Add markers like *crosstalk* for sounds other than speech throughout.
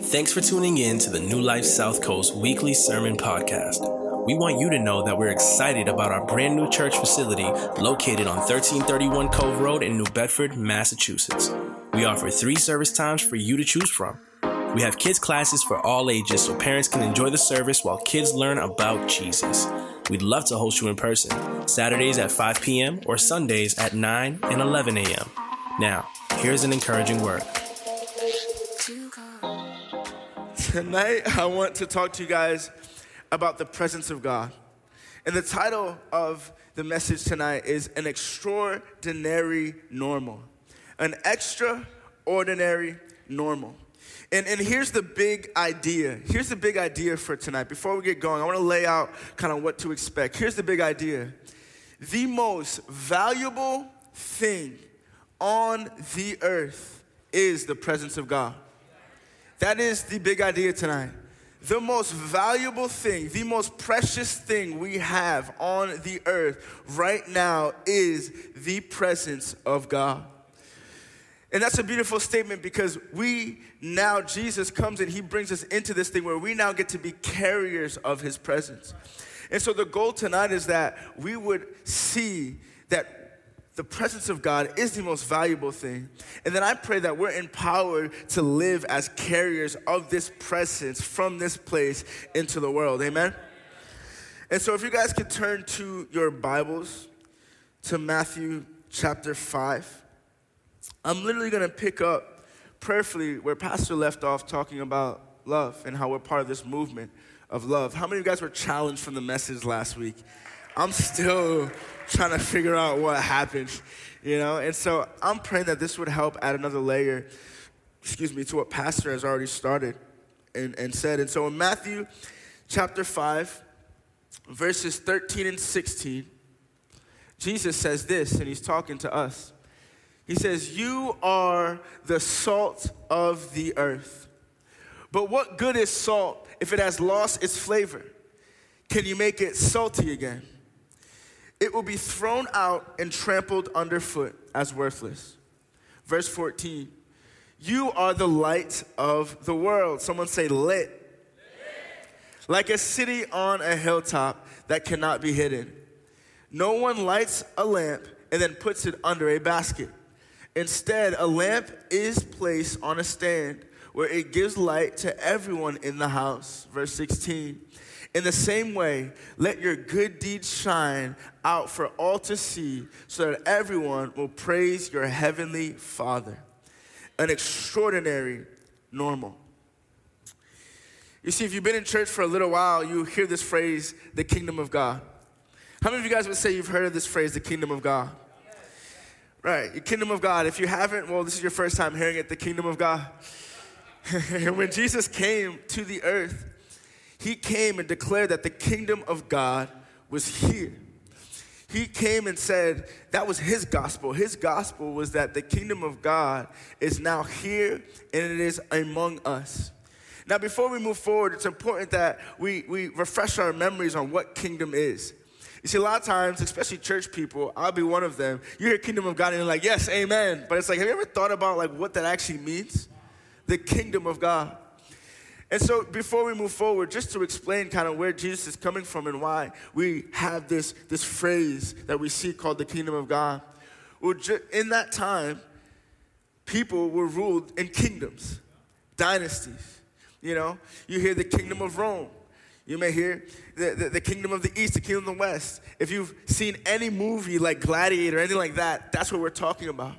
Thanks for tuning in to the New Life South Coast weekly sermon podcast. We want you to know that we're excited about our brand new church facility located on 1331 Cove Road in New Bedford, Massachusetts. We offer three service times for you to choose from. We have kids' classes for all ages so parents can enjoy the service while kids learn about Jesus. We'd love to host you in person, Saturdays at 5 p.m. or Sundays at 9 and 11 a.m. Now, here's an encouraging word. Tonight, *laughs* I want to talk to you guys about the presence of God. And the title of the message tonight is An Extraordinary Normal. An extraordinary normal. And, and here's the big idea. Here's the big idea for tonight. Before we get going, I want to lay out kind of what to expect. Here's the big idea the most valuable thing on the earth is the presence of God. That is the big idea tonight. The most valuable thing, the most precious thing we have on the earth right now is the presence of God. And that's a beautiful statement because we now, Jesus comes and he brings us into this thing where we now get to be carriers of his presence. And so the goal tonight is that we would see that the presence of God is the most valuable thing. And then I pray that we're empowered to live as carriers of this presence from this place into the world. Amen? And so if you guys could turn to your Bibles to Matthew chapter 5, I'm literally going to pick up prayerfully where Pastor left off talking about love and how we're part of this movement of love. How many of you guys were challenged from the message last week? I'm still trying to figure out what happened, you know? And so I'm praying that this would help add another layer, excuse me, to what Pastor has already started and, and said. And so in Matthew chapter 5, verses 13 and 16, Jesus says this, and he's talking to us. He says, You are the salt of the earth. But what good is salt if it has lost its flavor? Can you make it salty again? It will be thrown out and trampled underfoot as worthless. Verse 14, you are the light of the world. Someone say, lit. lit. Like a city on a hilltop that cannot be hidden. No one lights a lamp and then puts it under a basket. Instead, a lamp is placed on a stand where it gives light to everyone in the house. Verse 16. In the same way, let your good deeds shine out for all to see, so that everyone will praise your heavenly Father. An extraordinary normal. You see, if you've been in church for a little while, you hear this phrase, the kingdom of God. How many of you guys would say you've heard of this phrase, the kingdom of God? Right, the kingdom of God. If you haven't, well, this is your first time hearing it, the kingdom of God. *laughs* when Jesus came to the earth, he came and declared that the kingdom of God was here. He came and said that was his gospel. His gospel was that the kingdom of God is now here and it is among us. Now, before we move forward, it's important that we, we refresh our memories on what kingdom is. You see, a lot of times, especially church people, I'll be one of them. You hear kingdom of God and you're like, yes, amen. But it's like, have you ever thought about like what that actually means? The kingdom of God. And so, before we move forward, just to explain kind of where Jesus is coming from and why we have this, this phrase that we see called the kingdom of God. Well, in that time, people were ruled in kingdoms, dynasties. You know, you hear the kingdom of Rome. You may hear the, the, the, kingdom of the east, the kingdom of the west. If you've seen any movie like Gladiator anything like that, that's what we're talking about.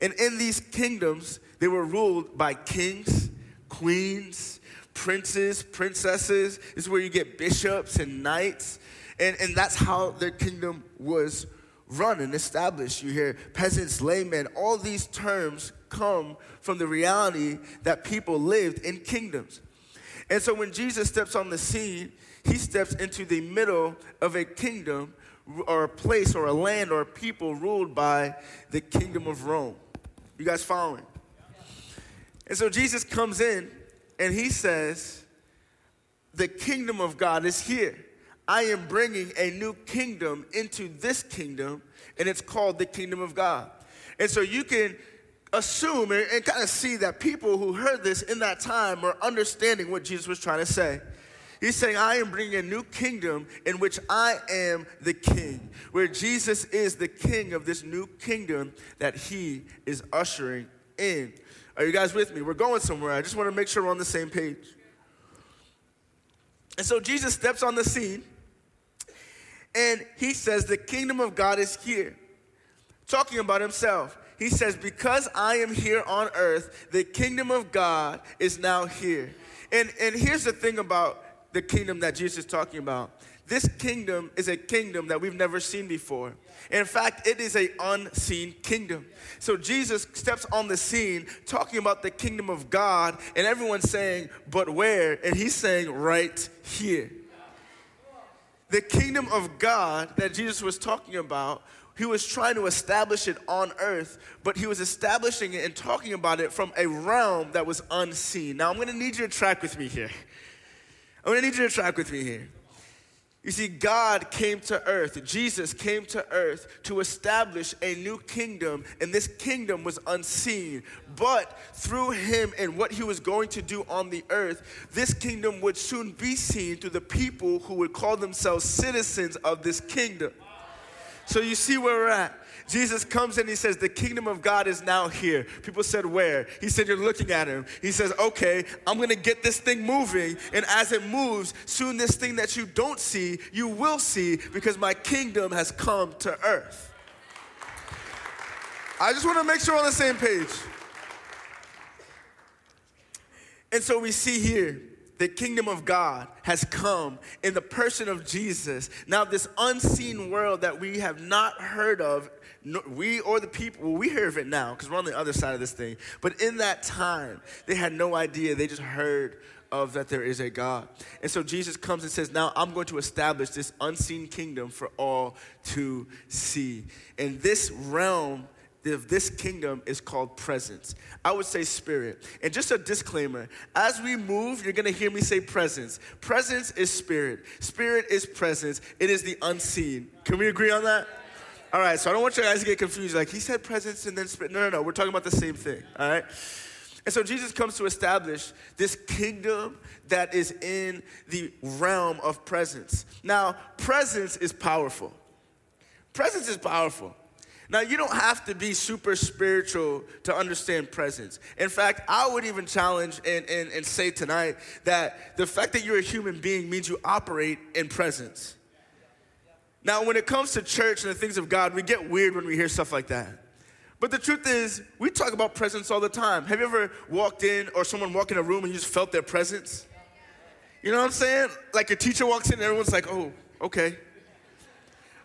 And in these kingdoms, they were ruled by kings, queens, princes, princesses. This is where you get bishops and knights. And, and that's how their kingdom was run and established. You hear peasants, laymen, all these terms come from the reality that people lived in kingdoms. And so when Jesus steps on the scene, he steps into the middle of a kingdom or a place or a land or a people ruled by the kingdom of Rome. You guys following? And so Jesus comes in and he says, The kingdom of God is here. I am bringing a new kingdom into this kingdom, and it's called the kingdom of God. And so you can assume and, and kind of see that people who heard this in that time were understanding what Jesus was trying to say. He's saying, I am bringing a new kingdom in which I am the king, where Jesus is the king of this new kingdom that he is ushering in. Are you guys with me? We're going somewhere. I just want to make sure we're on the same page. And so Jesus steps on the scene and he says, The kingdom of God is here. Talking about himself. He says, Because I am here on earth, the kingdom of God is now here. And, and here's the thing about the kingdom that Jesus is talking about this kingdom is a kingdom that we've never seen before. In fact, it is a unseen kingdom. So Jesus steps on the scene talking about the kingdom of God, and everyone's saying, "But where?" And he's saying, "Right here." The kingdom of God that Jesus was talking about he was trying to establish it on earth, but he was establishing it and talking about it from a realm that was unseen. Now, I'm gonna need you to track with me here. I'm gonna need you to track with me here. You see, God came to earth, Jesus came to earth to establish a new kingdom, and this kingdom was unseen. But through him and what he was going to do on the earth, this kingdom would soon be seen through the people who would call themselves citizens of this kingdom. So you see where we're at. Jesus comes and he says, The kingdom of God is now here. People said, Where? He said, You're looking at him. He says, Okay, I'm gonna get this thing moving. And as it moves, soon this thing that you don't see, you will see because my kingdom has come to earth. I just wanna make sure we're on the same page. And so we see here the kingdom of God has come in the person of Jesus. Now, this unseen world that we have not heard of no, we or the people, well, we hear of it now because we're on the other side of this thing. But in that time, they had no idea. They just heard of that there is a God. And so Jesus comes and says, Now I'm going to establish this unseen kingdom for all to see. And this realm of this kingdom is called presence. I would say spirit. And just a disclaimer as we move, you're gonna hear me say presence. Presence is spirit, spirit is presence, it is the unseen. Can we agree on that? All right, so I don't want you guys to get confused. Like, he said presence and then spirit. No, no, no. We're talking about the same thing, all right? And so Jesus comes to establish this kingdom that is in the realm of presence. Now, presence is powerful. Presence is powerful. Now, you don't have to be super spiritual to understand presence. In fact, I would even challenge and, and, and say tonight that the fact that you're a human being means you operate in presence. Now, when it comes to church and the things of God, we get weird when we hear stuff like that. But the truth is, we talk about presence all the time. Have you ever walked in or someone walked in a room and you just felt their presence? You know what I'm saying? Like a teacher walks in and everyone's like, oh, okay.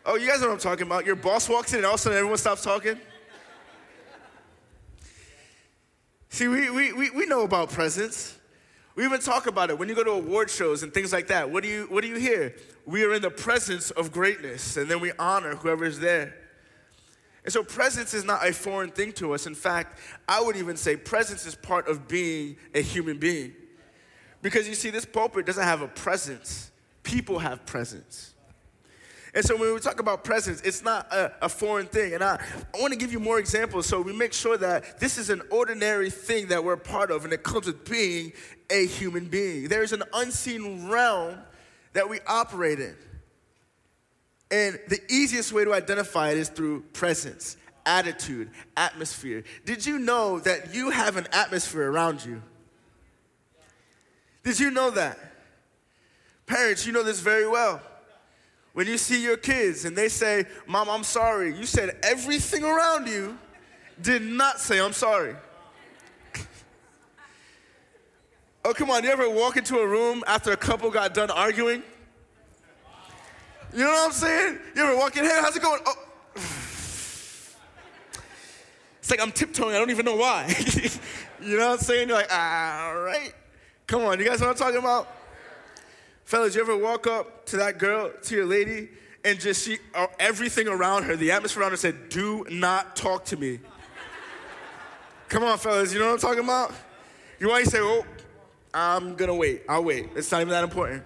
Oh, you guys know what I'm talking about. Your boss walks in and all of a sudden everyone stops talking. See, we, we, we, we know about presence. We even talk about it when you go to award shows and things like that. What do you what do you hear? We are in the presence of greatness, and then we honor whoever is there. And so presence is not a foreign thing to us. In fact, I would even say presence is part of being a human being. Because you see, this pulpit doesn't have a presence. People have presence. And so when we talk about presence, it's not a, a foreign thing. And I, I want to give you more examples so we make sure that this is an ordinary thing that we're part of and it comes with being a human being. There is an unseen realm that we operate in. And the easiest way to identify it is through presence, attitude, atmosphere. Did you know that you have an atmosphere around you? Did you know that? Parents, you know this very well. When you see your kids and they say, Mom, I'm sorry, you said everything around you did not say, I'm sorry. Oh, come on, you ever walk into a room after a couple got done arguing? You know what I'm saying? You ever walk in, hey, how's it going? Oh. It's like I'm tiptoeing, I don't even know why. *laughs* you know what I'm saying? You're like, all right. Come on, you guys know what I'm talking about? Fellas, you ever walk up to that girl, to your lady, and just see uh, everything around her, the atmosphere around her said, do not talk to me. Come on, fellas, you know what I'm talking about? You want to say, oh, I'm gonna wait, I'll wait. It's not even that important.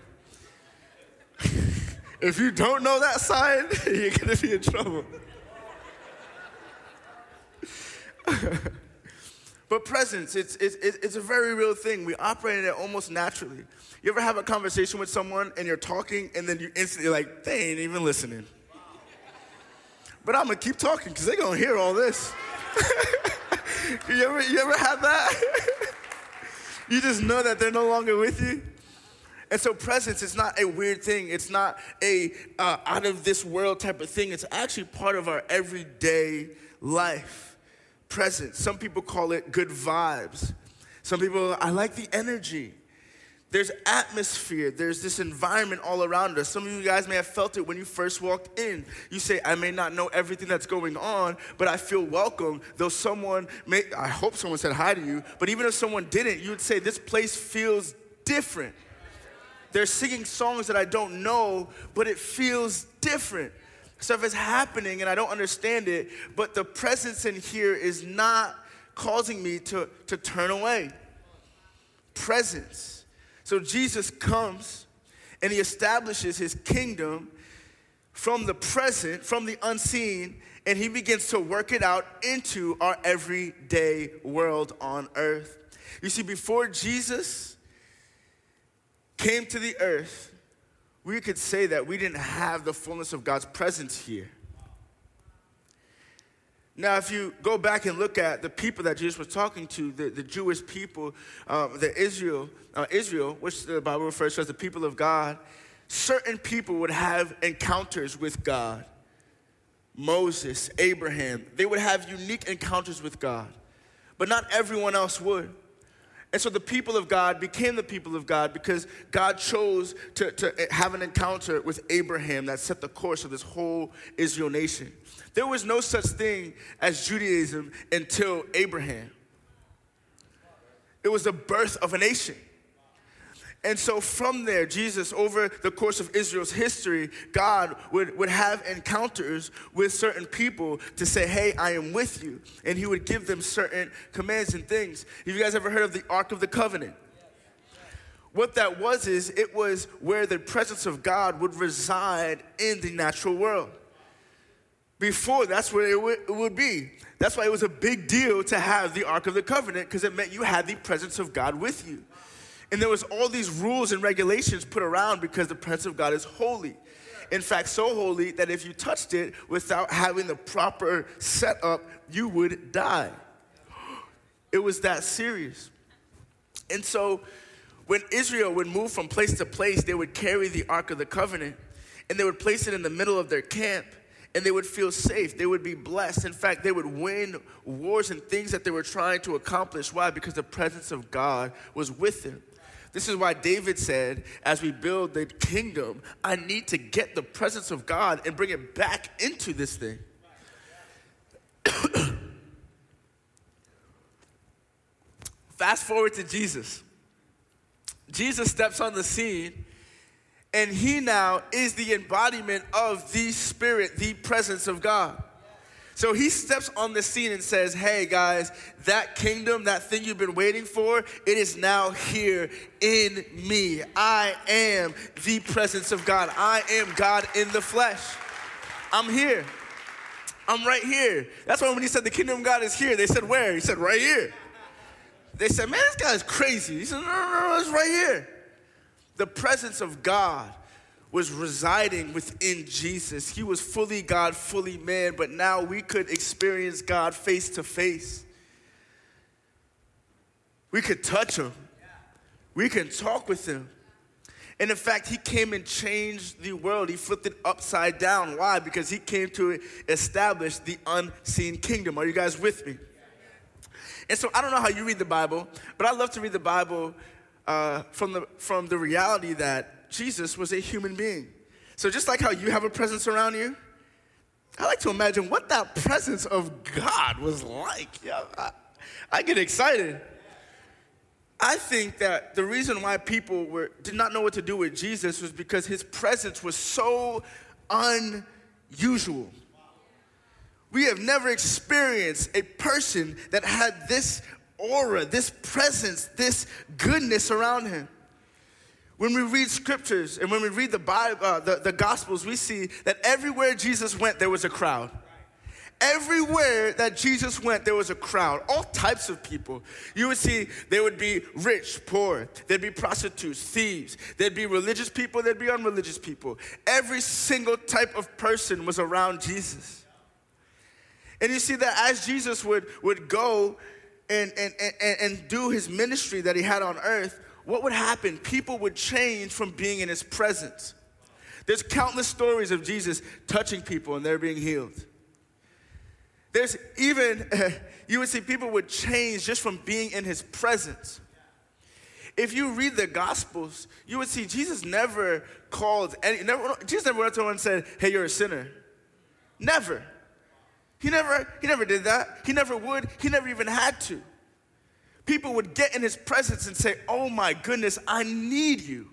*laughs* if you don't know that sign, *laughs* you're gonna be in trouble. *laughs* But presence, it's, it's, it's a very real thing. We operate in it almost naturally. You ever have a conversation with someone and you're talking and then you instantly like, they ain't even listening. But I'm gonna keep talking because they're gonna hear all this. you, ever, you ever have that? You just know that they're no longer with you. And so presence is not a weird thing. It's not a uh, out of this world type of thing. It's actually part of our everyday life presence. Some people call it good vibes. Some people, I like the energy. There's atmosphere, there's this environment all around us. Some of you guys may have felt it when you first walked in. You say, I may not know everything that's going on, but I feel welcome. Though someone may, I hope someone said hi to you, but even if someone didn't, you would say, This place feels different. They're singing songs that I don't know, but it feels different. Stuff is happening and I don't understand it, but the presence in here is not causing me to, to turn away. Presence. So Jesus comes and he establishes his kingdom from the present, from the unseen, and he begins to work it out into our everyday world on earth. You see, before Jesus came to the earth, we could say that we didn't have the fullness of God's presence here. Now, if you go back and look at the people that Jesus was talking to, the, the Jewish people, uh, the Israel, uh, Israel, which the Bible refers to as the people of God, certain people would have encounters with God. Moses, Abraham, they would have unique encounters with God, but not everyone else would. And so the people of God became the people of God because God chose to, to have an encounter with Abraham that set the course of this whole Israel nation. There was no such thing as Judaism until Abraham. It was the birth of a nation. And so from there, Jesus, over the course of Israel's history, God would, would have encounters with certain people to say, Hey, I am with you. And he would give them certain commands and things. Have you guys ever heard of the Ark of the Covenant? What that was is it was where the presence of God would reside in the natural world. Before, that's where it it would be. That's why it was a big deal to have the Ark of the Covenant, because it meant you had the presence of God with you. And there was all these rules and regulations put around because the presence of God is holy. In fact, so holy that if you touched it without having the proper setup, you would die. *gasps* It was that serious. And so when Israel would move from place to place, they would carry the Ark of the Covenant and they would place it in the middle of their camp and they would feel safe. They would be blessed. In fact, they would win wars and things that they were trying to accomplish. Why? Because the presence of God was with them. This is why David said, as we build the kingdom, I need to get the presence of God and bring it back into this thing. *coughs* Fast forward to Jesus. Jesus steps on the scene, and he now is the embodiment of the Spirit, the presence of God. So he steps on the scene and says, Hey guys, that kingdom, that thing you've been waiting for, it is now here in me. I am the presence of God. I am God in the flesh. I'm here. I'm right here. That's why when he said the kingdom of God is here, they said, Where? He said, Right here. They said, Man, this guy's crazy. He said, No, no, no, it's right here. The presence of God was residing within Jesus. He was fully God, fully man, but now we could experience God face to face. We could touch him. We can talk with him. And in fact, he came and changed the world. He flipped it upside down. Why? Because he came to establish the unseen kingdom. Are you guys with me? And so I don't know how you read the Bible, but I love to read the Bible uh, from, the, from the reality that Jesus was a human being. So just like how you have a presence around you, I like to imagine what that presence of God was like. Yeah, I, I get excited. I think that the reason why people were, did not know what to do with Jesus was because his presence was so unusual. We have never experienced a person that had this aura, this presence, this goodness around him. When we read scriptures and when we read the Bible, uh, the, the Gospels, we see that everywhere Jesus went, there was a crowd. everywhere that Jesus went, there was a crowd, all types of people. You would see there would be rich, poor, there'd be prostitutes, thieves, there'd be religious people, there'd be unreligious people. Every single type of person was around Jesus. And you see that as Jesus would, would go and, and, and, and do his ministry that he had on earth, what would happen? People would change from being in his presence. There's countless stories of Jesus touching people and they're being healed. There's even, *laughs* you would see people would change just from being in his presence. If you read the Gospels, you would see Jesus never called any, never, Jesus never went to someone and said, hey, you're a sinner. Never. He never, he never did that. He never would. He never even had to. People would get in his presence and say, oh my goodness, I need you.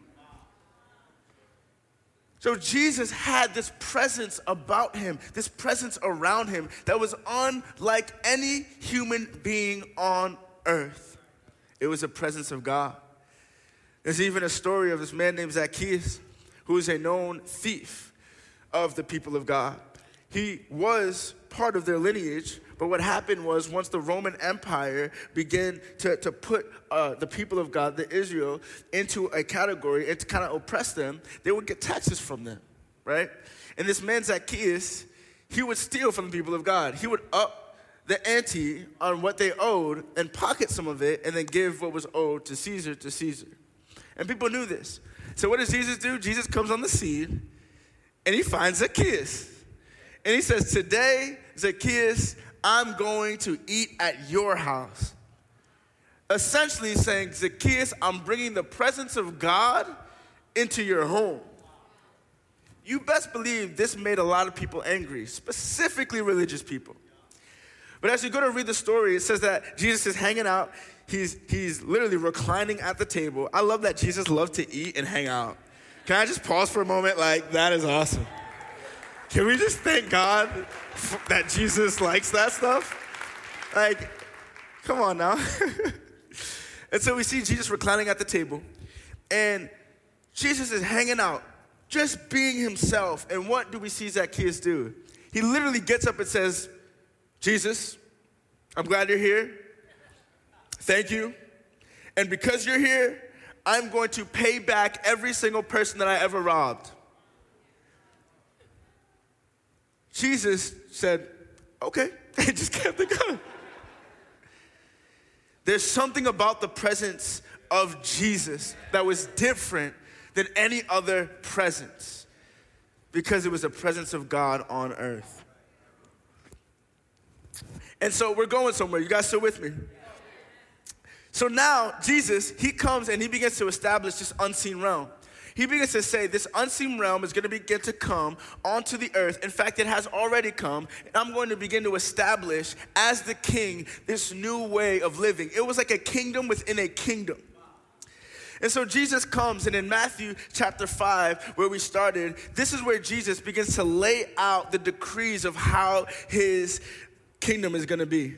So Jesus had this presence about him, this presence around him that was unlike any human being on earth. It was the presence of God. There's even a story of this man named Zacchaeus, who is a known thief of the people of God. He was part of their lineage, but what happened was once the Roman Empire began to, to put uh, the people of God, the Israel, into a category and to kind of oppress them, they would get taxes from them, right? And this man Zacchaeus, he would steal from the people of God. He would up the ante on what they owed and pocket some of it and then give what was owed to Caesar to Caesar. And people knew this. So what does Jesus do? Jesus comes on the scene and he finds Zacchaeus. And he says, Today, Zacchaeus, I'm going to eat at your house. Essentially saying, Zacchaeus, I'm bringing the presence of God into your home. You best believe this made a lot of people angry, specifically religious people. But as you go to read the story, it says that Jesus is hanging out. He's, he's literally reclining at the table. I love that Jesus loved to eat and hang out. Can I just pause for a moment? Like, that is awesome. Can we just thank God that Jesus likes that stuff? Like, come on now. *laughs* and so we see Jesus reclining at the table, and Jesus is hanging out, just being himself. And what do we see Zacchaeus do? He literally gets up and says, Jesus, I'm glad you're here. Thank you. And because you're here, I'm going to pay back every single person that I ever robbed. Jesus said, okay, *laughs* and just kept it going. There's something about the presence of Jesus that was different than any other presence because it was the presence of God on earth. And so we're going somewhere. You guys still with me? So now Jesus, he comes and he begins to establish this unseen realm he begins to say this unseen realm is going to begin to come onto the earth. In fact, it has already come. And I'm going to begin to establish as the king this new way of living. It was like a kingdom within a kingdom. And so Jesus comes, and in Matthew chapter 5, where we started, this is where Jesus begins to lay out the decrees of how his kingdom is gonna be.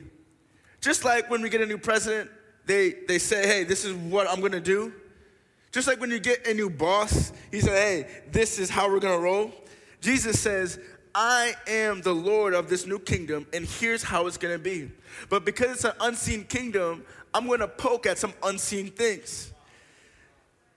Just like when we get a new president, they, they say, hey, this is what I'm gonna do. Just like when you get a new boss, he said, hey, this is how we're gonna roll. Jesus says, I am the Lord of this new kingdom, and here's how it's gonna be. But because it's an unseen kingdom, I'm gonna poke at some unseen things.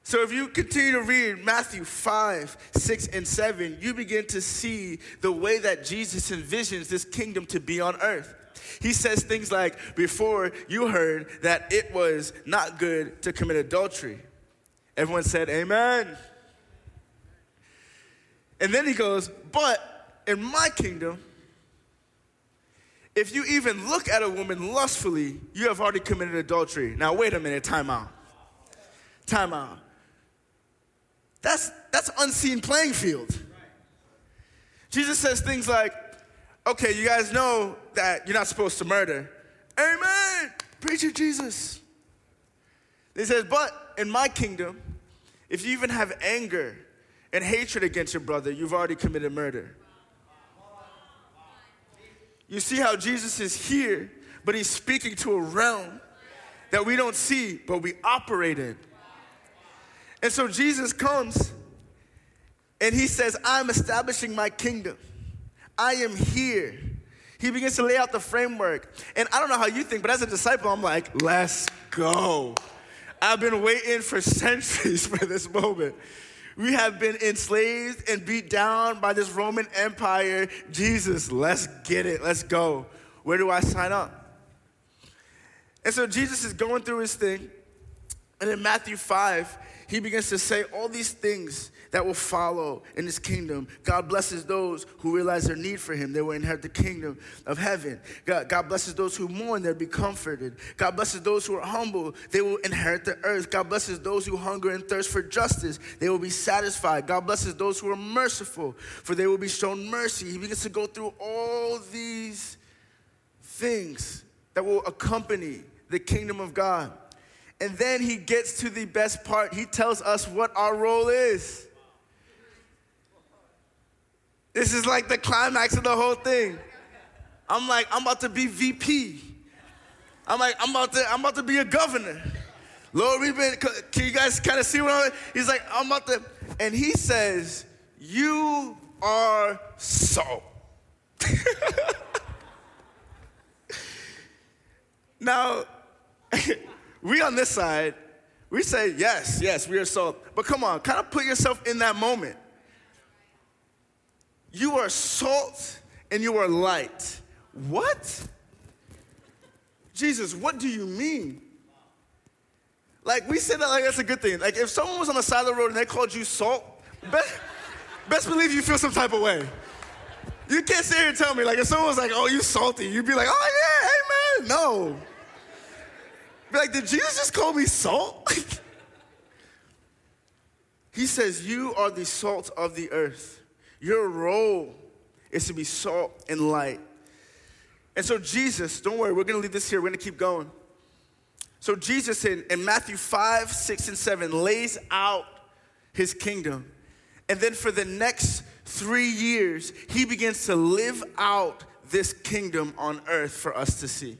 So if you continue to read Matthew 5, 6, and 7, you begin to see the way that Jesus envisions this kingdom to be on earth. He says things like, Before you heard that it was not good to commit adultery. Everyone said, Amen. And then he goes, But in my kingdom, if you even look at a woman lustfully, you have already committed adultery. Now, wait a minute, time out. Time out. That's, that's unseen playing field. Jesus says things like, okay, you guys know that you're not supposed to murder. Amen. Preach it, Jesus. He says, but in my kingdom, if you even have anger and hatred against your brother, you've already committed murder. You see how Jesus is here, but he's speaking to a realm that we don't see, but we operate in. And so Jesus comes and he says, I'm establishing my kingdom. I am here. He begins to lay out the framework. And I don't know how you think, but as a disciple, I'm like, let's go. I've been waiting for *laughs* centuries for this moment. We have been enslaved and beat down by this Roman Empire. Jesus, let's get it. Let's go. Where do I sign up? And so Jesus is going through his thing. And in Matthew 5, he begins to say all these things that will follow in his kingdom. God blesses those who realize their need for him. They will inherit the kingdom of heaven. God, God blesses those who mourn, they'll be comforted. God blesses those who are humble, they will inherit the earth. God blesses those who hunger and thirst for justice, they will be satisfied. God blesses those who are merciful, for they will be shown mercy. He begins to go through all these things that will accompany the kingdom of God. And then he gets to the best part. He tells us what our role is. This is like the climax of the whole thing. I'm like, I'm about to be VP. I'm like, I'm about to, I'm about to be a governor. Lord, we've been, can you guys kind of see what I'm, he's like, I'm about to, and he says, you are salt. *laughs* now, *laughs* we on this side, we say, yes, yes, we are salt. But come on, kind of put yourself in that moment. You are salt and you are light. What? Jesus, what do you mean? Like, we say that like that's a good thing. Like, if someone was on the side of the road and they called you salt, best, best believe you feel some type of way. You can't sit here and tell me, like, if someone was like, oh, you salty, you'd be like, oh, yeah, hey, man. No. Be like, did Jesus just call me salt? *laughs* he says, you are the salt of the earth. Your role is to be salt and light. And so, Jesus, don't worry, we're gonna leave this here, we're gonna keep going. So, Jesus in, in Matthew 5, 6, and 7 lays out his kingdom. And then for the next three years, he begins to live out this kingdom on earth for us to see.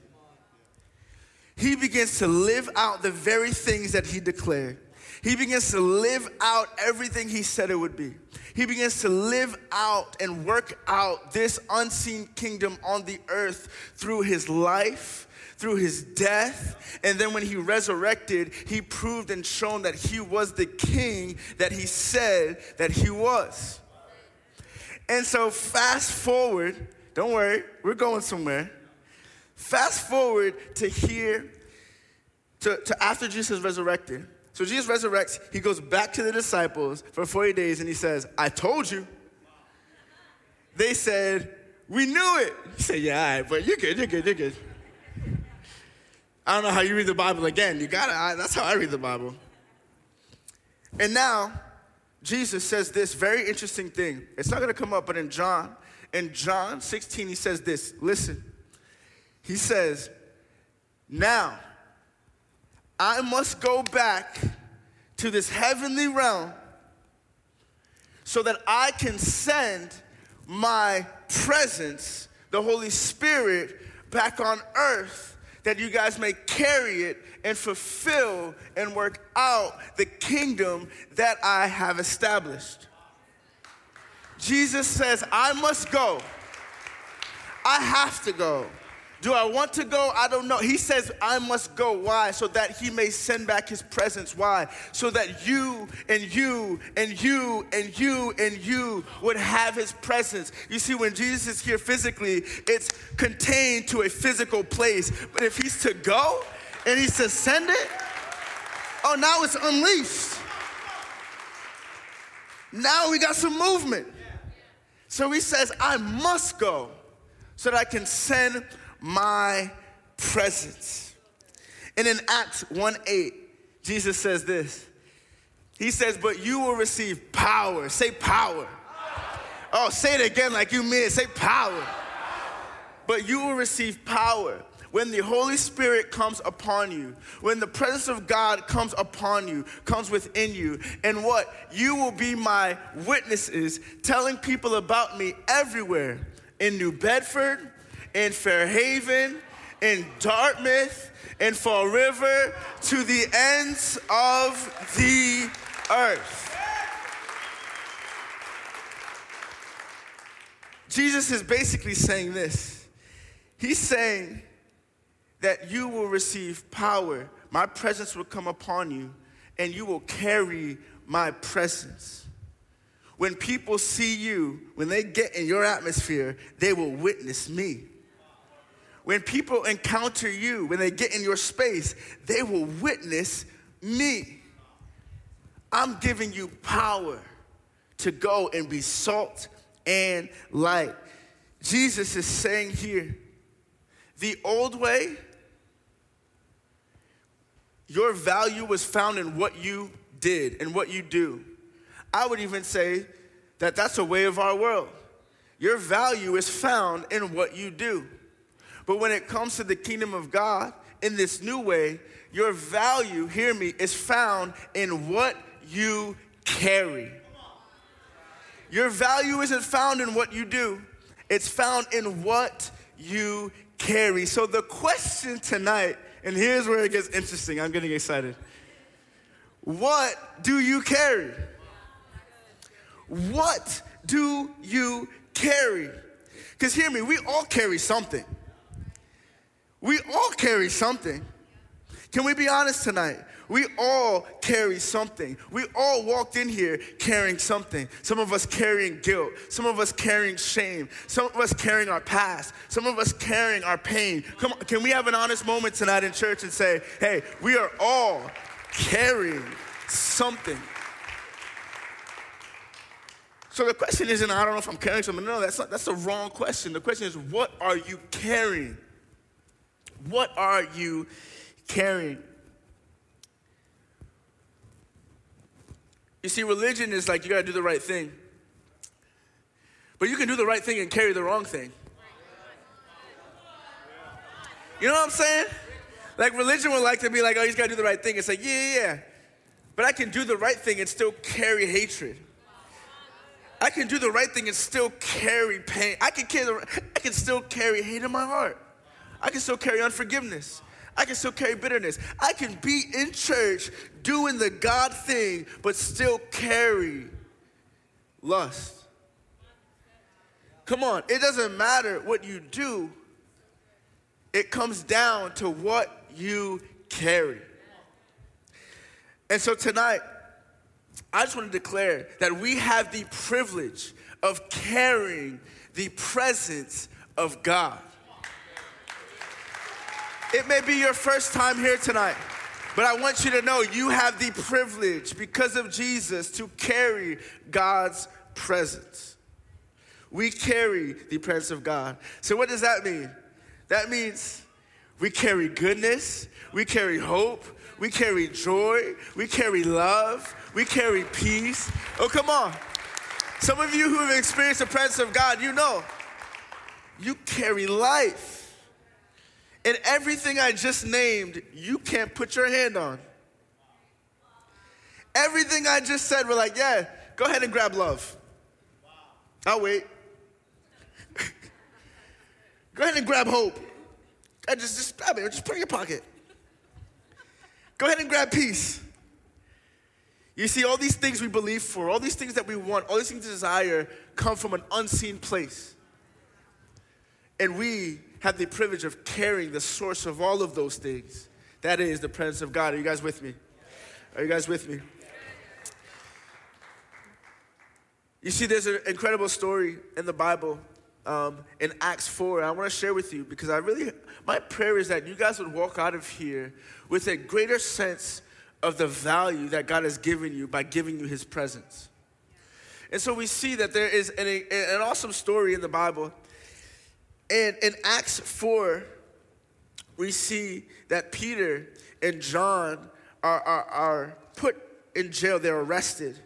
He begins to live out the very things that he declared. He begins to live out everything he said it would be. He begins to live out and work out this unseen kingdom on the earth through his life, through his death, and then when he resurrected, he proved and shown that he was the king that he said that he was. And so, fast forward, don't worry, we're going somewhere. Fast forward to here, to, to after Jesus resurrected. So Jesus resurrects, he goes back to the disciples for 40 days and he says, I told you. They said, We knew it. He said, Yeah, all right, but you're good, you're good, you're good. I don't know how you read the Bible again. You got it. That's how I read the Bible. And now, Jesus says this very interesting thing. It's not going to come up, but in John, in John 16, he says this. Listen. He says, Now, I must go back to this heavenly realm so that I can send my presence, the Holy Spirit, back on earth that you guys may carry it and fulfill and work out the kingdom that I have established. Jesus says, I must go. I have to go. Do I want to go? I don't know. He says, I must go. Why? So that he may send back his presence. Why? So that you and you and you and you and you would have his presence. You see, when Jesus is here physically, it's contained to a physical place. But if he's to go and he's to send it, oh, now it's unleashed. Now we got some movement. So he says, I must go so that I can send my presence. And in Acts 1 8, Jesus says this. He says, But you will receive power. Say power. Oh, say it again like you mean it. Say power. But you will receive power when the Holy Spirit comes upon you, when the presence of God comes upon you, comes within you, and what? You will be my witnesses, telling people about me everywhere in New Bedford, in Fairhaven, in Dartmouth, in Fall River, to the ends of the earth. Jesus is basically saying this. He's saying that you will receive power. My presence will come upon you, and you will carry my presence. When people see you, when they get in your atmosphere, they will witness me. When people encounter you, when they get in your space, they will witness me. I'm giving you power to go and be salt and light. Jesus is saying here the old way, your value was found in what you did and what you do. I would even say that that's a way of our world. Your value is found in what you do. But when it comes to the kingdom of God, in this new way, your value, hear me, is found in what you carry. Your value isn't found in what you do, it's found in what you carry. So the question tonight, and here's where it gets interesting, I'm getting excited. What do you carry? What do you carry? Because hear me, we all carry something. We all carry something. Can we be honest tonight? We all carry something. We all walked in here carrying something. Some of us carrying guilt. Some of us carrying shame. Some of us carrying our past. Some of us carrying our pain. Come on, can we have an honest moment tonight in church and say, hey, we are all carrying something. So the question isn't, I don't know if I'm carrying something. No, that's, not, that's the wrong question. The question is, what are you carrying? What are you carrying? You see, religion is like you gotta do the right thing. But you can do the right thing and carry the wrong thing. You know what I'm saying? Like religion would like to be like, oh, you just gotta do the right thing. It's like, yeah, yeah, yeah. But I can do the right thing and still carry hatred. I can do the right thing and still carry pain. I can carry the, I can still carry hate in my heart. I can still carry unforgiveness. I can still carry bitterness. I can be in church doing the God thing, but still carry lust. Come on, it doesn't matter what you do, it comes down to what you carry. And so tonight, I just want to declare that we have the privilege of carrying the presence of God. It may be your first time here tonight, but I want you to know you have the privilege because of Jesus to carry God's presence. We carry the presence of God. So, what does that mean? That means we carry goodness, we carry hope, we carry joy, we carry love, we carry peace. Oh, come on. Some of you who have experienced the presence of God, you know, you carry life. And everything I just named, you can't put your hand on. Everything I just said, we're like, yeah, go ahead and grab love. I'll wait. *laughs* go ahead and grab hope. I just, just grab it, just put it in your pocket. Go ahead and grab peace. You see, all these things we believe for, all these things that we want, all these things we desire come from an unseen place. And we have the privilege of carrying the source of all of those things. That is the presence of God. Are you guys with me? Are you guys with me? You see, there's an incredible story in the Bible um, in Acts 4. I want to share with you because I really, my prayer is that you guys would walk out of here with a greater sense of the value that God has given you by giving you his presence. And so we see that there is an, an awesome story in the Bible and in Acts 4, we see that Peter and John are, are, are put in jail, they're arrested.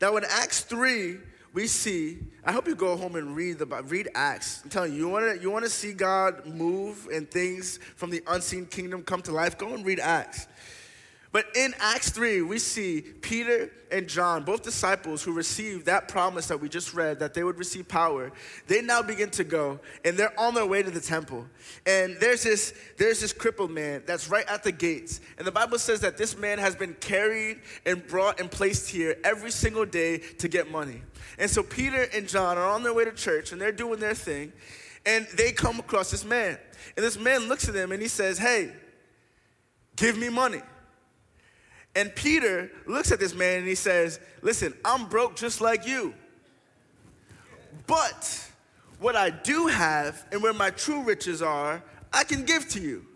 Now, in Acts 3, we see, I hope you go home and read the read Acts. I'm telling you, you wanna, you wanna see God move and things from the unseen kingdom come to life, go and read Acts. But in Acts 3, we see Peter and John, both disciples who received that promise that we just read, that they would receive power. They now begin to go, and they're on their way to the temple. And there's this, there's this crippled man that's right at the gates. And the Bible says that this man has been carried and brought and placed here every single day to get money. And so Peter and John are on their way to church, and they're doing their thing. And they come across this man. And this man looks at them and he says, Hey, give me money. And Peter looks at this man and he says, Listen, I'm broke just like you. But what I do have and where my true riches are, I can give to you.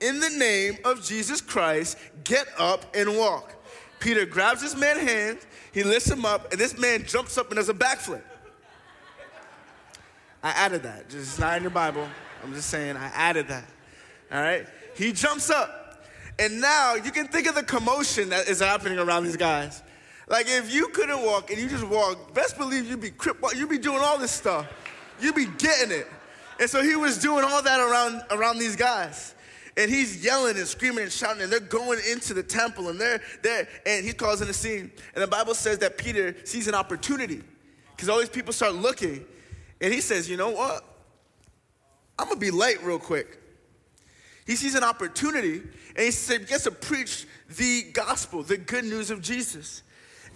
In the name of Jesus Christ, get up and walk. Peter grabs this man's hand, he lifts him up, and this man jumps up and does a backflip. I added that. Just not in your Bible. I'm just saying I added that. All right? He jumps up. And now you can think of the commotion that is happening around these guys. Like if you couldn't walk and you just walk, best believe you'd be crip, you'd be doing all this stuff. You'd be getting it. And so he was doing all that around around these guys. And he's yelling and screaming and shouting, and they're going into the temple, and they're there, and he's causing a scene. And the Bible says that Peter sees an opportunity because all these people start looking, and he says, You know what? I'm gonna be late real quick. He sees an opportunity, and he said, he to preach the gospel, the good news of Jesus.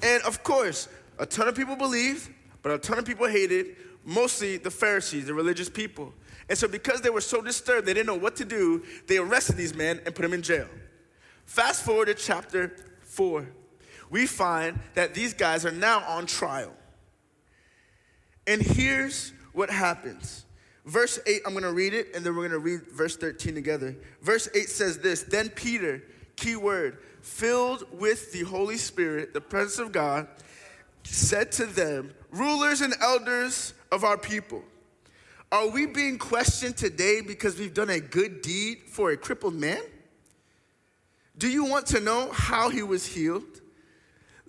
And of course, a ton of people believed, but a ton of people hated, mostly the Pharisees, the religious people. And so, because they were so disturbed, they didn't know what to do, they arrested these men and put them in jail. Fast forward to chapter 4. We find that these guys are now on trial. And here's what happens. Verse 8, I'm gonna read it, and then we're gonna read verse 13 together. Verse 8 says this Then Peter, key word, filled with the Holy Spirit, the presence of God, said to them, Rulers and elders of our people, are we being questioned today because we've done a good deed for a crippled man? Do you want to know how he was healed?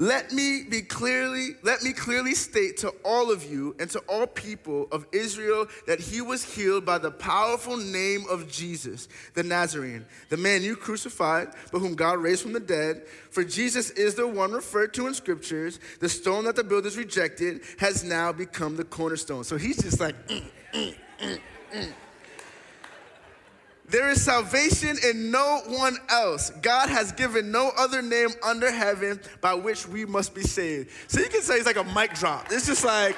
Let me be clearly, let me clearly state to all of you and to all people of Israel that he was healed by the powerful name of Jesus, the Nazarene, the man you crucified, but whom God raised from the dead. For Jesus is the one referred to in scriptures. The stone that the builders rejected has now become the cornerstone. So he's just like, mm, mm, mm, mm. There is salvation in no one else. God has given no other name under heaven by which we must be saved. So you can say it's like a mic drop. It's just like,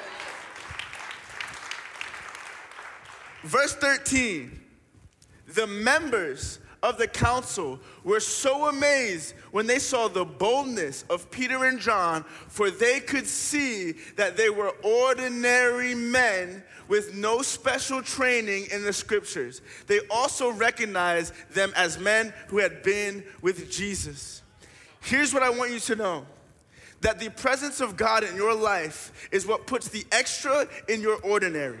verse 13 the members of the council were so amazed when they saw the boldness of Peter and John, for they could see that they were ordinary men with no special training in the scriptures. They also recognized them as men who had been with Jesus. Here's what I want you to know that the presence of God in your life is what puts the extra in your ordinary.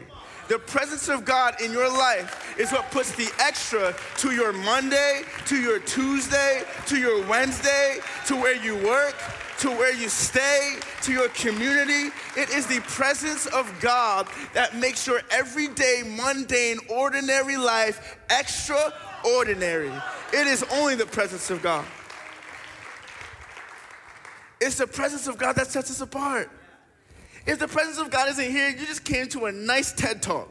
The presence of God in your life is what puts the extra to your Monday, to your Tuesday, to your Wednesday, to where you work, to where you stay, to your community. It is the presence of God that makes your everyday, mundane, ordinary life extraordinary. It is only the presence of God. It's the presence of God that sets us apart. If the presence of God isn't here, you just came to a nice TED talk.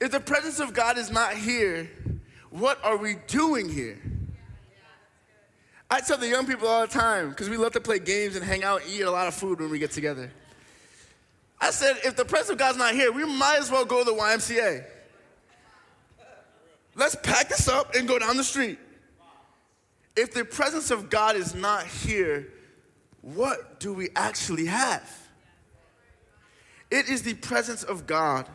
If the presence of God is not here, what are we doing here? I tell the young people all the time, because we love to play games and hang out, and eat a lot of food when we get together. I said, if the presence of God's not here, we might as well go to the YMCA. Let's pack this up and go down the street. If the presence of God is not here, what do we actually have? It is the presence of God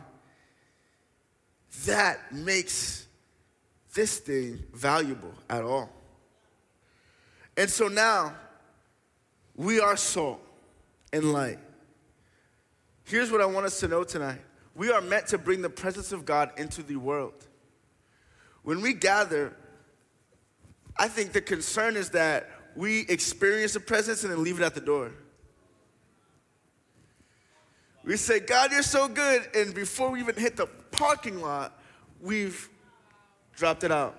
that makes this thing valuable at all. And so now we are salt and light. Here's what I want us to know tonight we are meant to bring the presence of God into the world. When we gather, I think the concern is that we experience the presence and then leave it at the door. We say, God, you're so good. And before we even hit the parking lot, we've dropped it out.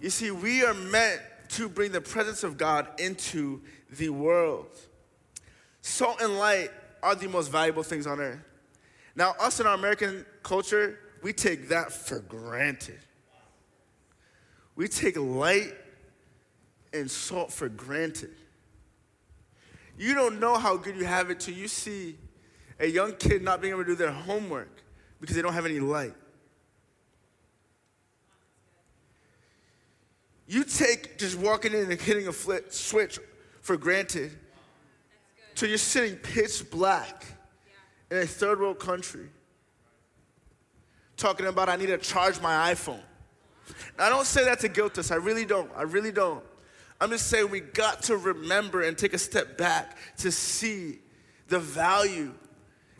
You see, we are meant to bring the presence of God into the world. Salt and light are the most valuable things on earth. Now, us in our American culture, we take that for granted. We take light and salt for granted. You don't know how good you have it till you see a young kid not being able to do their homework because they don't have any light. You take just walking in and hitting a flip, switch for granted till you're sitting pitch black in a third world country talking about I need to charge my iPhone. I don't say that to guilt us. I really don't. I really don't. I'm just saying we got to remember and take a step back to see the value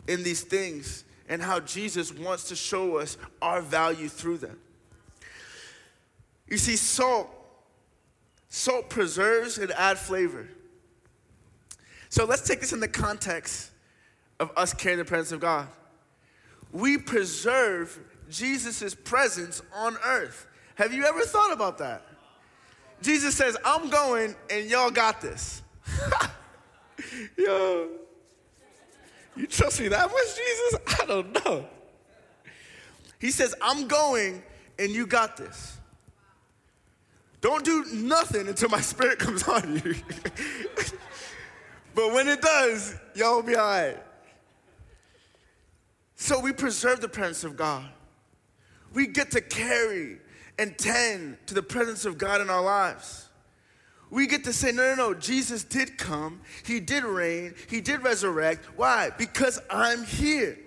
in these things and how Jesus wants to show us our value through them. You see, salt, salt preserves and add flavor. So let's take this in the context of us carrying the presence of God. We preserve Jesus' presence on earth. Have you ever thought about that? Jesus says, I'm going and y'all got this. *laughs* Yo, you trust me that much, Jesus? I don't know. He says, I'm going and you got this. Don't do nothing until my spirit *laughs* comes on you. but when it does, y'all will be all right. So we preserve the presence of God. We get to carry and tend to the presence of God in our lives. We get to say, no, no, no, Jesus did come, He did reign, He did resurrect. Why? Because I'm here.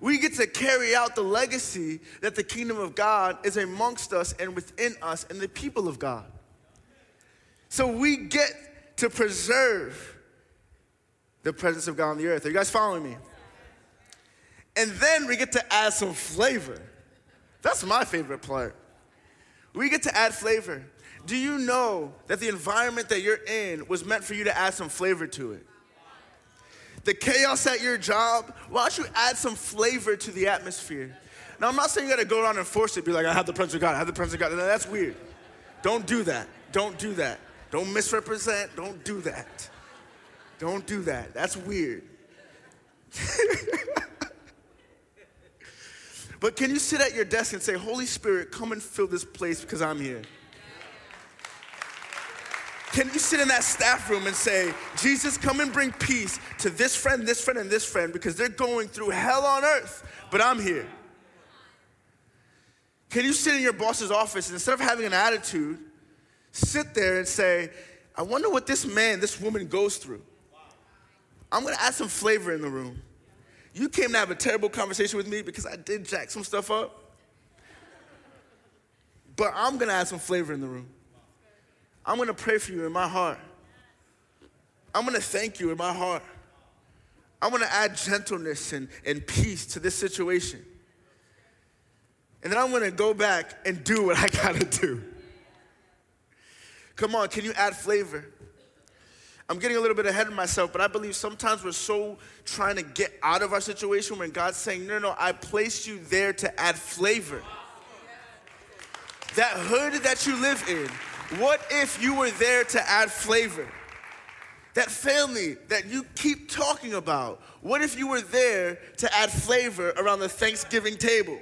We get to carry out the legacy that the kingdom of God is amongst us and within us and the people of God. So we get to preserve the presence of God on the earth. Are you guys following me? And then we get to add some flavor. That's my favorite part. We get to add flavor. Do you know that the environment that you're in was meant for you to add some flavor to it? The chaos at your job, why don't you add some flavor to the atmosphere? Now, I'm not saying you gotta go around and force it, be like, I have the presence of God, I have the presence of God. That's weird. Don't do that. Don't do that. Don't misrepresent. Don't do that. Don't do that. That's weird. *laughs* But can you sit at your desk and say, Holy Spirit, come and fill this place because I'm here? Can you sit in that staff room and say, Jesus, come and bring peace to this friend, this friend, and this friend because they're going through hell on earth, but I'm here? Can you sit in your boss's office and instead of having an attitude, sit there and say, I wonder what this man, this woman goes through? I'm gonna add some flavor in the room. You came to have a terrible conversation with me because I did jack some stuff up. But I'm gonna add some flavor in the room. I'm gonna pray for you in my heart. I'm gonna thank you in my heart. I'm gonna add gentleness and, and peace to this situation. And then I'm gonna go back and do what I gotta do. Come on, can you add flavor? I'm getting a little bit ahead of myself, but I believe sometimes we're so trying to get out of our situation when God's saying, No, no, I placed you there to add flavor. That hood that you live in, what if you were there to add flavor? That family that you keep talking about, what if you were there to add flavor around the Thanksgiving table?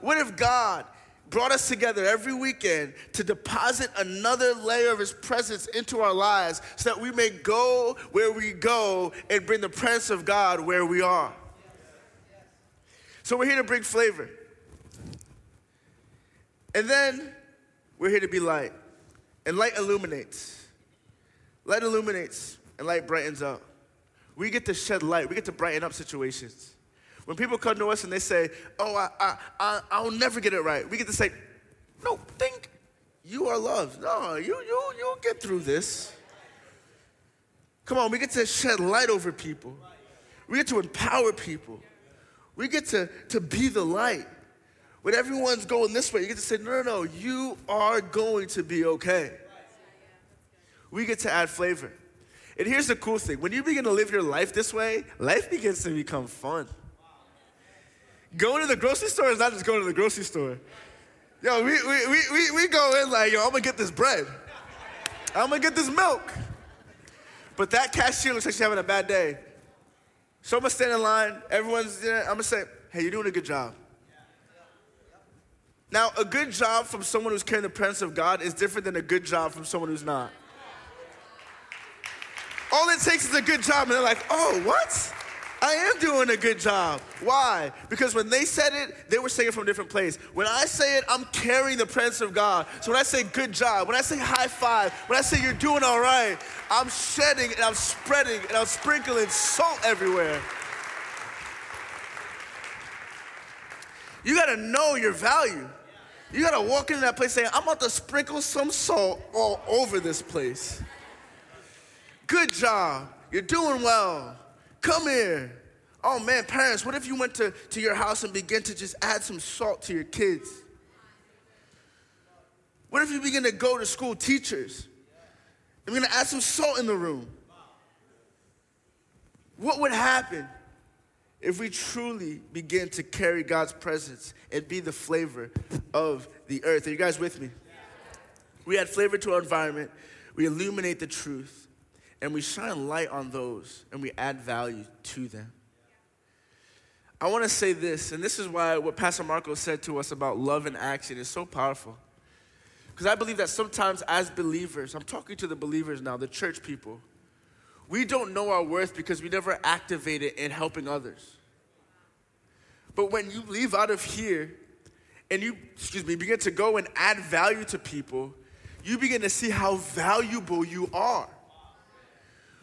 What if God brought us together every weekend to deposit another layer of His presence into our lives so that we may go where we go and bring the presence of God where we are. So we're here to bring flavor. And then we're here to be light. And light illuminates. Light illuminates and light brightens up. We get to shed light, we get to brighten up situations. When people come to us and they say, Oh, I, I, I, I'll never get it right, we get to say, No, think you are loved. No, you, you, you'll get through this. Come on, we get to shed light over people, we get to empower people, we get to, to be the light. When everyone's going this way, you get to say, No, no, no, you are going to be okay. We get to add flavor. And here's the cool thing when you begin to live your life this way, life begins to become fun. Going to the grocery store is not just going to the grocery store. Yo, we, we, we, we, go in like, yo, I'm gonna get this bread. I'm gonna get this milk. But that cashier looks like she's having a bad day. So I'm gonna stand in line, everyone's there, I'm gonna say, hey, you're doing a good job. Now, a good job from someone who's carrying the presence of God is different than a good job from someone who's not. All it takes is a good job, and they're like, oh, what? I am doing a good job. Why? Because when they said it, they were saying it from a different place. When I say it, I'm carrying the presence of God. So when I say good job, when I say high five, when I say you're doing all right, I'm shedding and I'm spreading and I'm sprinkling salt everywhere. You gotta know your value. You gotta walk into that place saying, I'm about to sprinkle some salt all over this place. Good job. You're doing well. Come here. Oh man, parents, what if you went to, to your house and begin to just add some salt to your kids? What if you begin to go to school, teachers? I'm gonna add some salt in the room. What would happen if we truly begin to carry God's presence and be the flavor of the earth? Are you guys with me? We add flavor to our environment, we illuminate the truth, and we shine light on those and we add value to them. I want to say this, and this is why what Pastor Marco said to us about love and action is so powerful. Because I believe that sometimes as believers, I'm talking to the believers now, the church people, we don't know our worth because we never activated in helping others. But when you leave out of here and you, excuse me, begin to go and add value to people, you begin to see how valuable you are.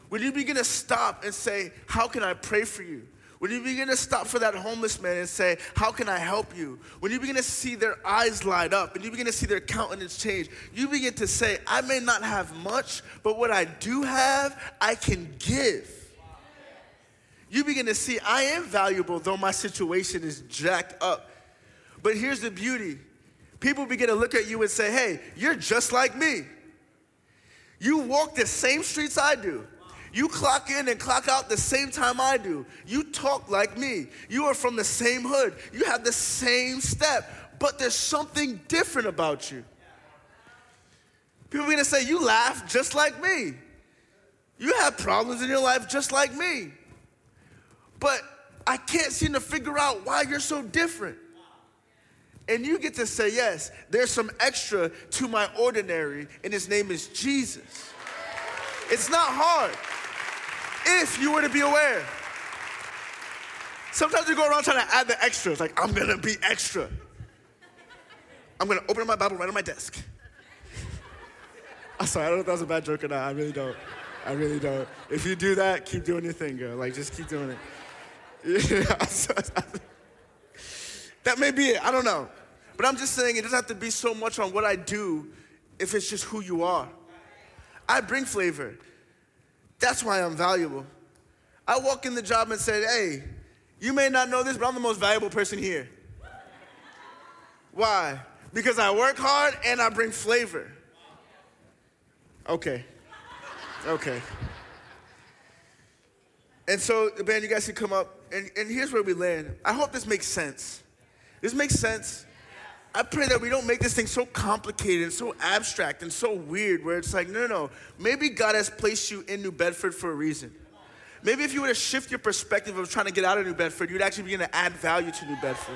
When you begin to stop and say, How can I pray for you? When you begin to stop for that homeless man and say, How can I help you? When you begin to see their eyes light up and you begin to see their countenance change, you begin to say, I may not have much, but what I do have, I can give. You begin to see, I am valuable, though my situation is jacked up. But here's the beauty people begin to look at you and say, Hey, you're just like me. You walk the same streets I do. You clock in and clock out the same time I do. You talk like me. You are from the same hood. You have the same step, but there's something different about you. People are gonna say, You laugh just like me. You have problems in your life just like me. But I can't seem to figure out why you're so different. And you get to say, Yes, there's some extra to my ordinary, and his name is Jesus. It's not hard if you were to be aware. Sometimes you go around trying to add the extras, like, I'm gonna be extra. I'm gonna open up my Bible right on my desk. I'm sorry, I don't know if that was a bad joke or not. I really don't. I really don't. If you do that, keep doing your thing, girl. Like, just keep doing it. *laughs* that may be it. I don't know. But I'm just saying it doesn't have to be so much on what I do if it's just who you are. I bring flavor. That's why I'm valuable. I walk in the job and say, hey, you may not know this, but I'm the most valuable person here. Why? Because I work hard and I bring flavor. Okay. Okay. And so, the band, you guys can come up, and, and here's where we land. I hope this makes sense. This makes sense. I pray that we don't make this thing so complicated and so abstract and so weird where it's like, no, no, no. Maybe God has placed you in New Bedford for a reason. Maybe if you were to shift your perspective of trying to get out of New Bedford, you'd actually begin to add value to New Bedford.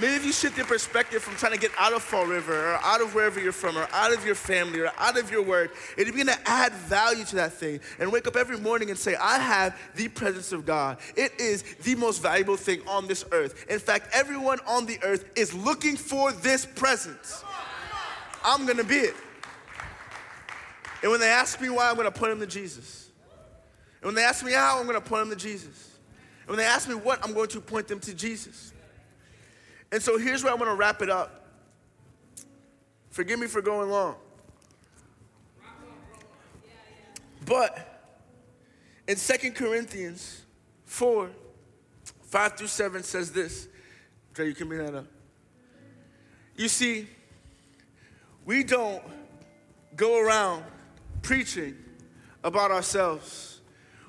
Maybe if you shift your perspective from trying to get out of Fall River or out of wherever you're from or out of your family or out of your work, and you begin to add value to that thing and wake up every morning and say, I have the presence of God. It is the most valuable thing on this earth. In fact, everyone on the earth is looking for this presence. I'm gonna be it. And when they ask me why, I'm gonna point them to Jesus. And when they ask me how, I'm gonna point them to Jesus. And when they ask me what, I'm going to point them to Jesus. And so here's where I'm going to wrap it up. Forgive me for going long. But in Second Corinthians 4, 5 through 7 says this. Dre, you can bring that up. You see, we don't go around preaching about ourselves.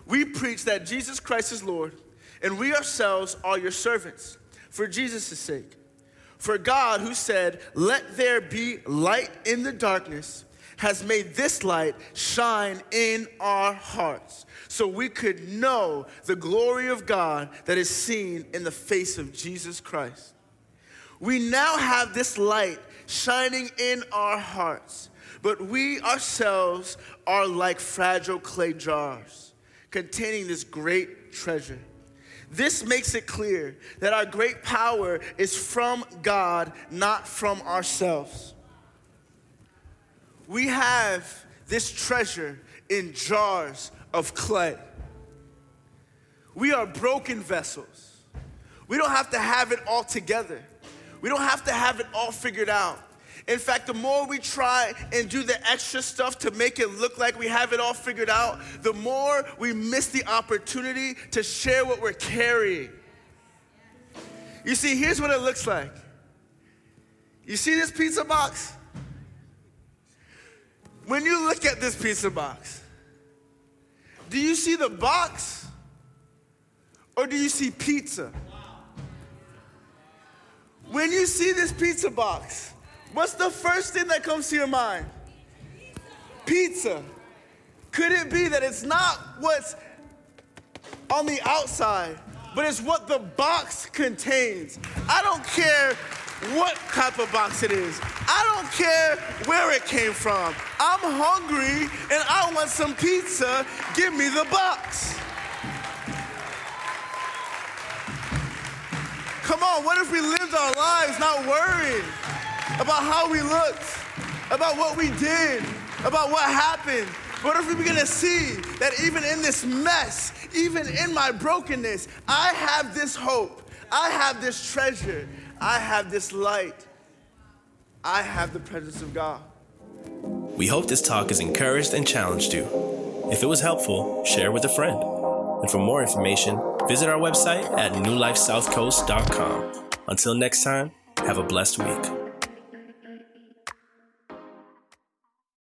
We preach that Jesus Christ is Lord, and we ourselves are your servants for Jesus' sake. For God, who said, Let there be light in the darkness, has made this light shine in our hearts so we could know the glory of God that is seen in the face of Jesus Christ. We now have this light shining in our hearts, but we ourselves are like fragile clay jars containing this great treasure. This makes it clear that our great power is from God, not from ourselves. We have this treasure in jars of clay. We are broken vessels. We don't have to have it all together. We don't have to have it all figured out. In fact, the more we try and do the extra stuff to make it look like we have it all figured out, the more we miss the opportunity to share what we're carrying. You see, here's what it looks like. You see this pizza box? When you look at this pizza box, do you see the box or do you see pizza? When you see this pizza box, what's the first thing that comes to your mind? Pizza. Could it be that it's not what's on the outside, but it's what the box contains? I don't care what type of box it is. I don't care where it came from. I'm hungry and I want some pizza. Give me the box. Come on, what if we lived our lives not worrying about how we looked, about what we did, about what happened? What if we begin to see that even in this mess, even in my brokenness, I have this hope, I have this treasure, I have this light, I have the presence of God. We hope this talk has encouraged and challenged you. If it was helpful, share with a friend. And for more information, visit our website at newlifesouthcoast.com. Until next time, have a blessed week.